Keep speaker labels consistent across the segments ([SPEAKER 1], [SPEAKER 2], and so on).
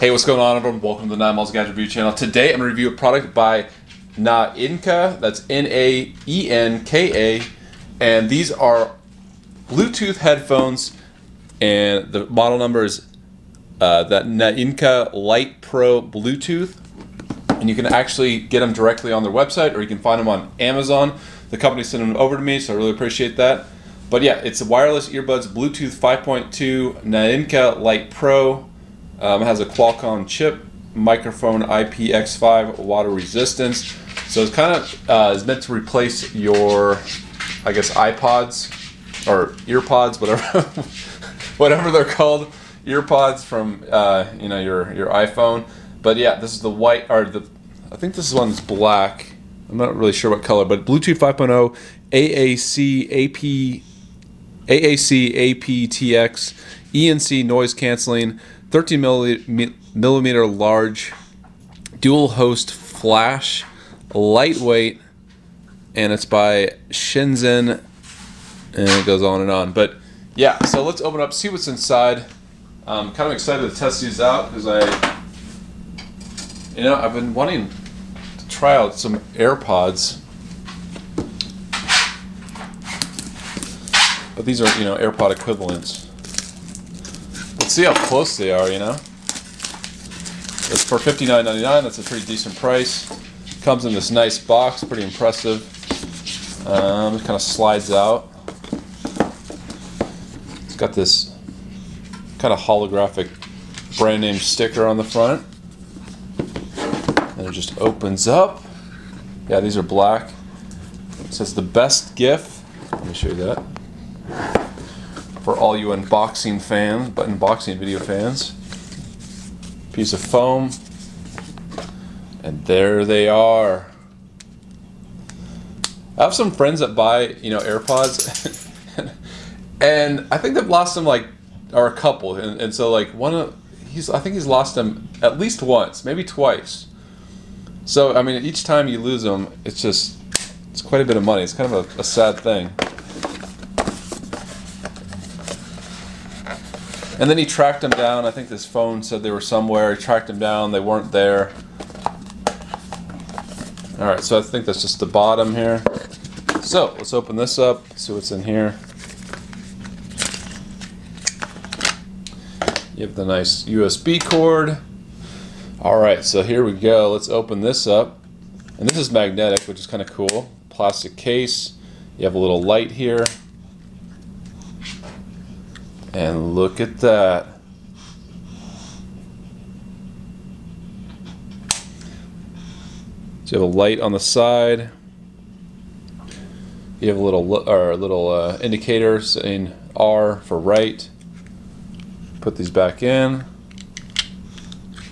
[SPEAKER 1] Hey, what's going on, everyone? Welcome to the Nine Miles Gadget Review channel. Today, I'm going to review a product by Naenka. That's N-A-E-N-K-A, and these are Bluetooth headphones, and the model number is uh, that Naenka Lite Pro Bluetooth, and you can actually get them directly on their website, or you can find them on Amazon. The company sent them over to me, so I really appreciate that. But yeah, it's wireless earbuds, Bluetooth 5.2, Naenka Lite Pro. Um, it has a Qualcomm chip, microphone IPX5, water resistance. So it's kind of uh, is meant to replace your, I guess, iPods or earpods, whatever, whatever they're called, earpods from uh, you know your your iPhone. But yeah, this is the white or the, I think this is one that's black. I'm not really sure what color, but Bluetooth 5.0 AAC AP AAC aptX ENC noise canceling 13 millimeter large dual host flash lightweight and it's by Shenzhen and it goes on and on. But yeah so let's open up see what's inside. I'm kind of excited to test these out because I you know I've been wanting to try out some AirPods. But these are you know AirPod equivalents see how close they are, you know. It's for $59.99. That's a pretty decent price. Comes in this nice box, pretty impressive. Um, it kind of slides out. It's got this kind of holographic brand name sticker on the front. And it just opens up. Yeah, these are black. It says the best gift. Let me show you that for all you unboxing fans, but unboxing video fans. Piece of foam. And there they are. I have some friends that buy, you know, AirPods, and I think they've lost them like, or a couple, and, and so like one of he's, I think he's lost them at least once, maybe twice. So I mean, each time you lose them, it's just, it's quite a bit of money. It's kind of a, a sad thing. And then he tracked them down. I think this phone said they were somewhere. He tracked them down. They weren't there. All right, so I think that's just the bottom here. So let's open this up, see what's in here. You have the nice USB cord. All right, so here we go. Let's open this up. And this is magnetic, which is kind of cool. Plastic case. You have a little light here. And look at that. So you have a light on the side. You have a little or little uh, indicator saying R for right. Put these back in.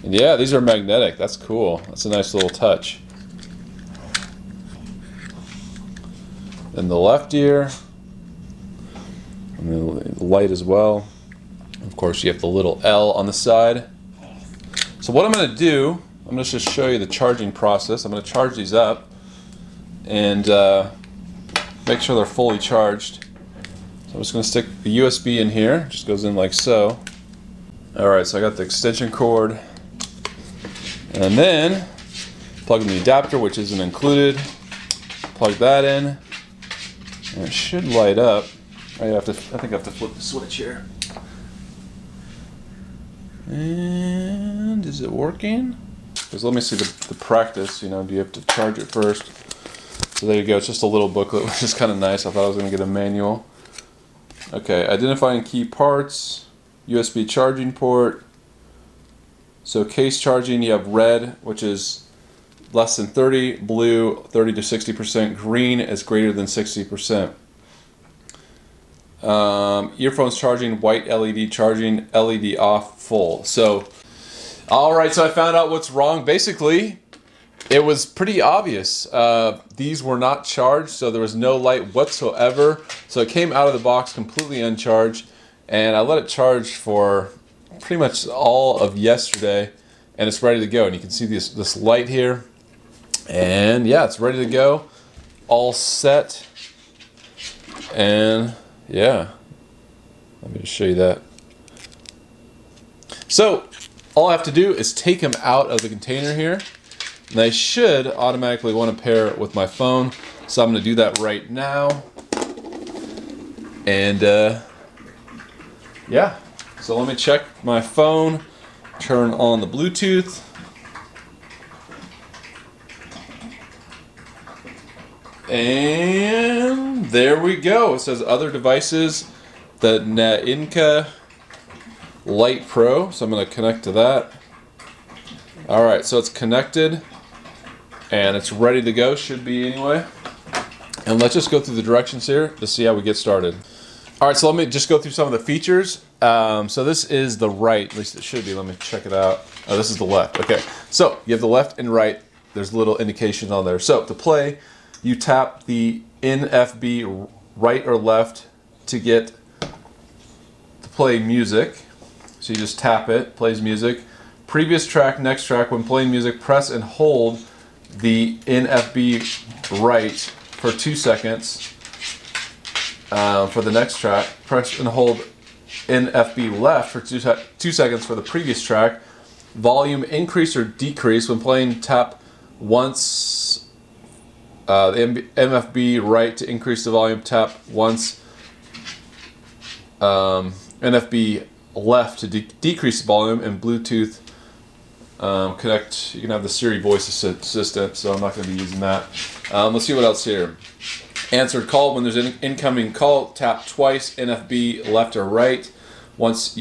[SPEAKER 1] And yeah, these are magnetic. That's cool. That's a nice little touch. Then the left ear and light as well. Of course, you have the little L on the side. So what I'm going to do, I'm going to just show you the charging process. I'm going to charge these up and uh, make sure they're fully charged. So I'm just going to stick the USB in here. It just goes in like so. Alright, so I got the extension cord. And then plug in the adapter, which isn't included. Plug that in. And it should light up. Oh, I have to. I think I have to flip the switch here. And is it working? Because let me see the, the practice. You know, do you have to charge it first? So there you go. It's just a little booklet, which is kind of nice. I thought I was going to get a manual. Okay, identifying key parts, USB charging port. So case charging, you have red, which is less than 30, blue 30 to 60%, green is greater than 60%. Um, earphones charging, white LED charging, LED off, full. So, all right, so I found out what's wrong. Basically, it was pretty obvious. Uh, these were not charged, so there was no light whatsoever. So it came out of the box completely uncharged, and I let it charge for pretty much all of yesterday, and it's ready to go. And you can see this, this light here, and yeah, it's ready to go, all set, and yeah. Let me just show you that. So, all I have to do is take them out of the container here. And I should automatically want to pair it with my phone. So I'm going to do that right now. And uh, yeah, so let me check my phone, turn on the Bluetooth. And there we go. It says other devices, the Naenka Lite Pro. So I'm going to connect to that. All right, so it's connected and it's ready to go, should be anyway. And let's just go through the directions here to see how we get started. All right, so let me just go through some of the features. Um, so this is the right, at least it should be. Let me check it out. Oh, this is the left. Okay, so you have the left and right. There's little indications on there. So to play, you tap the MFB right or left to get to play music. So you just tap it, plays music. Previous track, next track. When playing music, press and hold the MFB right for two seconds. Uh, for the next track, press and hold MFB left for two, two seconds for the previous track. Volume increase or decrease when playing. Tap once uh, the MFB right to increase the volume. Tap once um, MFB left to de decrease the volume and Bluetooth um, connect. You can have the Siri voice assistant, so I'm not going to be using that. Um, let's see what else here. Answered call when there's an incoming call. Tap twice MFB left or right. Once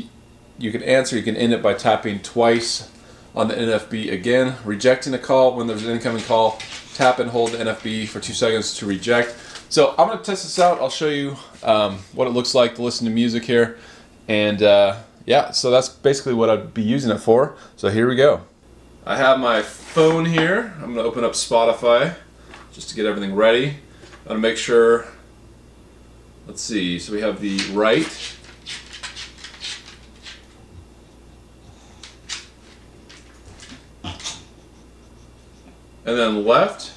[SPEAKER 1] you can answer, you can end it by tapping twice on the MFB again. Rejecting a call when there's an incoming call. Tap and hold the MFB for two seconds to reject. So I'm going to test this out. I'll show you um, what it looks like to listen to music here. And uh, yeah, so that's basically what I'd be using it for. So here we go. I have my phone here. I'm going to open up Spotify just to get everything ready. I'm going to make sure, let's see, so we have the right. And then left.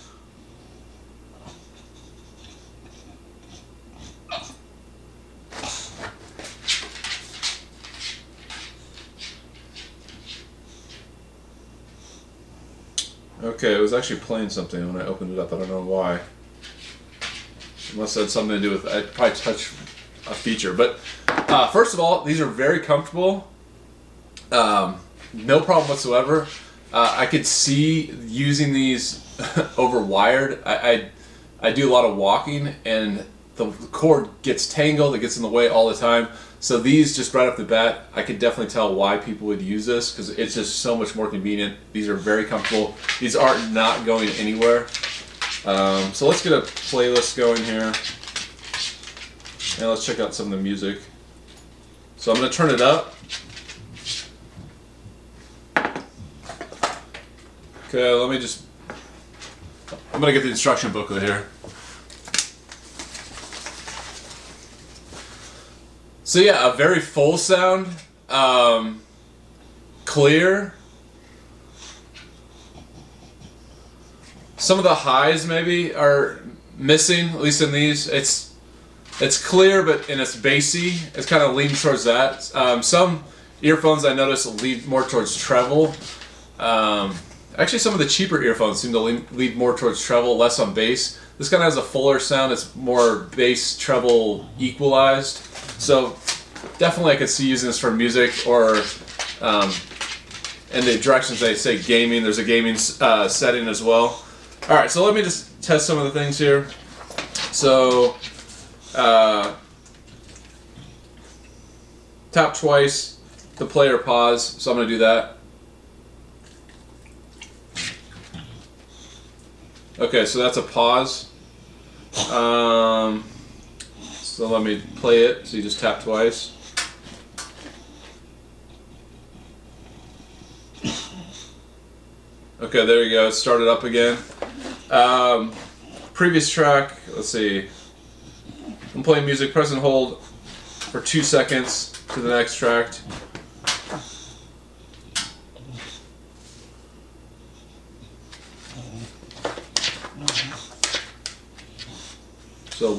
[SPEAKER 1] Okay, it was actually playing something when I opened it up. I don't know why. It must have had something to do with I probably touch a feature. But uh, first of all, these are very comfortable. Um, no problem whatsoever. Uh, I could see using these over wired. I, I I do a lot of walking and the cord gets tangled. It gets in the way all the time. So these, just right off the bat, I could definitely tell why people would use this because it's just so much more convenient. These are very comfortable. These are not going anywhere. Um, so let's get a playlist going here. And let's check out some of the music. So I'm going to turn it up. Okay, let me just... I'm to get the instruction booklet here. So yeah, a very full sound, um, clear. Some of the highs maybe are missing, at least in these. It's it's clear, but in its bassy. It's kind of leaning towards that. Um, some earphones I notice lead more towards treble. Um, actually, some of the cheaper earphones seem to lead more towards treble, less on bass. This kind of has a fuller sound. It's more bass treble equalized. So definitely I could see using this for music or um, in the directions they say gaming. There's a gaming uh, setting as well. All right, so let me just test some of the things here. So uh, tap twice to play or pause. So I'm to do that. Okay, so that's a pause. Um, so let me play it. So you just tap twice. Okay, there you go. It started up again. Um, previous track, let's see. I'm playing music, press and hold for two seconds to the next track.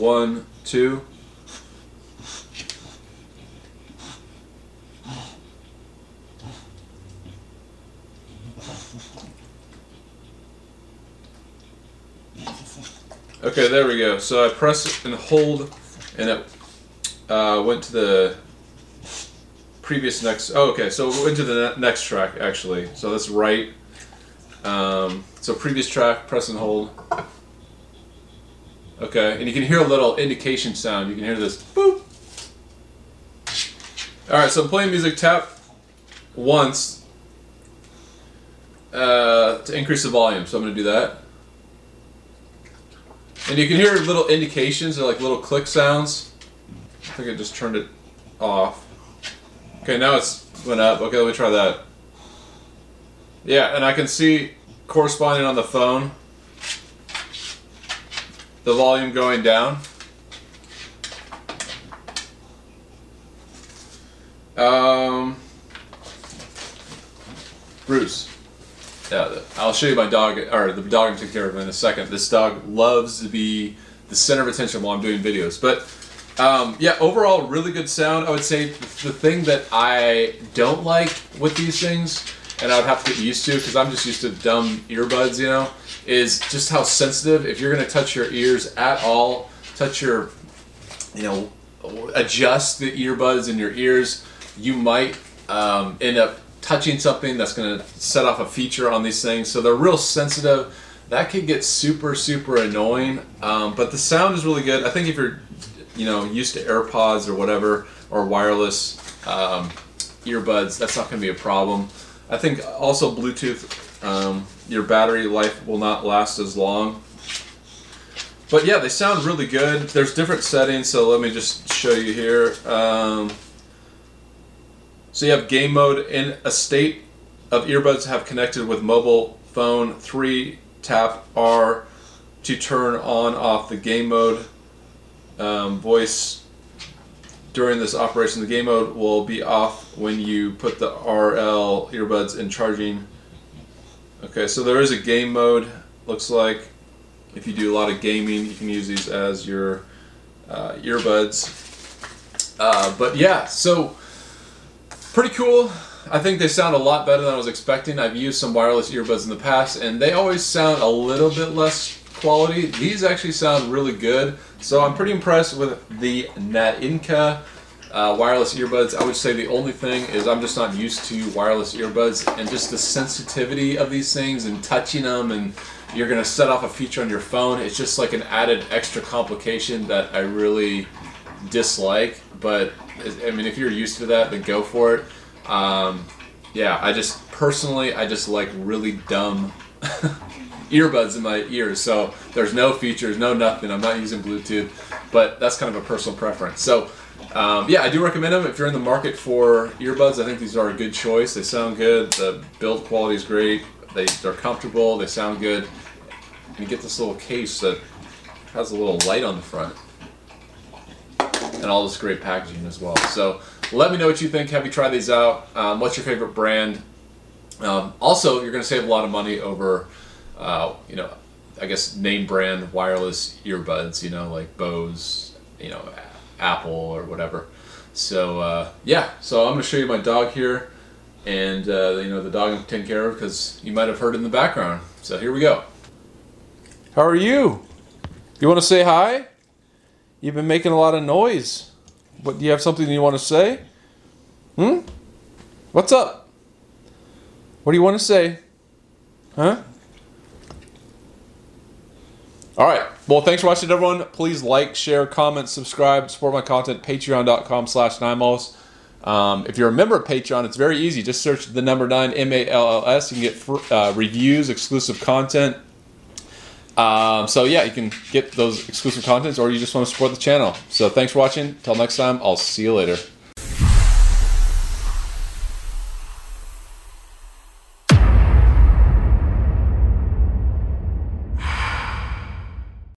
[SPEAKER 1] One, two. Okay, there we go. So I press and hold, and it uh, went to the previous next. Oh, okay. So it went to the ne- next track actually. So that's right. Um, so previous track, press and hold. Okay, and you can hear a little indication sound. You can hear this boop. All right, so I'm playing music. Tap once uh, to increase the volume. So I'm going to do that. And you can hear little indications, they're like little click sounds. I think I just turned it off. Okay, now it's went up. Okay, let me try that. Yeah, and I can see corresponding on the phone the volume going down. Um, Bruce. Yeah, I'll show you my dog, or the dog I'm taking care of in a second. This dog loves to be the center of attention while I'm doing videos. But um, yeah, overall, really good sound. I would say the thing that I don't like with these things, and I would have to get used to because I'm just used to dumb earbuds, you know, is just how sensitive. If you're going to touch your ears at all, touch your, you know, adjust the earbuds in your ears, you might um, end up touching something that's going to set off a feature on these things. So they're real sensitive. That could get super, super annoying. Um, but the sound is really good. I think if you're, you know, used to AirPods or whatever, or wireless um, earbuds, that's not going to be a problem. I think also Bluetooth, um, your battery life will not last as long. But yeah, they sound really good. There's different settings, so let me just show you here. Um, so you have game mode in a state of earbuds have connected with mobile phone. Three tap R to turn on off the game mode. Um, voice during this operation, the game mode will be off when you put the RL earbuds in charging. Okay, so there is a game mode. Looks like if you do a lot of gaming, you can use these as your uh, earbuds. Uh, but yeah, so pretty cool. I think they sound a lot better than I was expecting. I've used some wireless earbuds in the past, and they always sound a little bit less quality. These actually sound really good. So I'm pretty impressed with the Naenka uh, wireless earbuds. I would say the only thing is I'm just not used to wireless earbuds, and just the sensitivity of these things and touching them, and you're gonna set off a feature on your phone. It's just like an added extra complication that I really dislike. But I mean, if you're used to that, then go for it. Um, yeah, I just personally, I just like really dumb earbuds in my ears. So there's no features, no nothing. I'm not using Bluetooth, but that's kind of a personal preference. So um, yeah, I do recommend them if you're in the market for earbuds. I think these are a good choice. They sound good. The build quality is great. They they're comfortable. They sound good. And you get this little case that has a little light on the front and all this great packaging as well. So let me know what you think. Have you tried these out? Um, what's your favorite brand? Um, also, you're going to save a lot of money over, uh, you know, I guess name brand wireless earbuds. You know, like Bose, you know, Apple or whatever. So uh, yeah, so I'm to show you my dog here, and uh, you know the dog I'm taking care of because you might have heard in the background. So here we go. How are you? You want to say hi? You've been making a lot of noise. What do you have something you want to say? Hmm? What's up? What do you want to say? Huh? All right. Well, thanks for watching, everyone. Please like, share, comment, subscribe, support my content. Patreon.com slash Nimals. Um, if you're a member of Patreon, it's very easy. Just search the number nine M A L L S. You can get fr- uh, reviews, exclusive content. Um, so yeah, you can get those exclusive contents, or you just want to support the channel. So thanks for watching. Till next time, I'll see you later.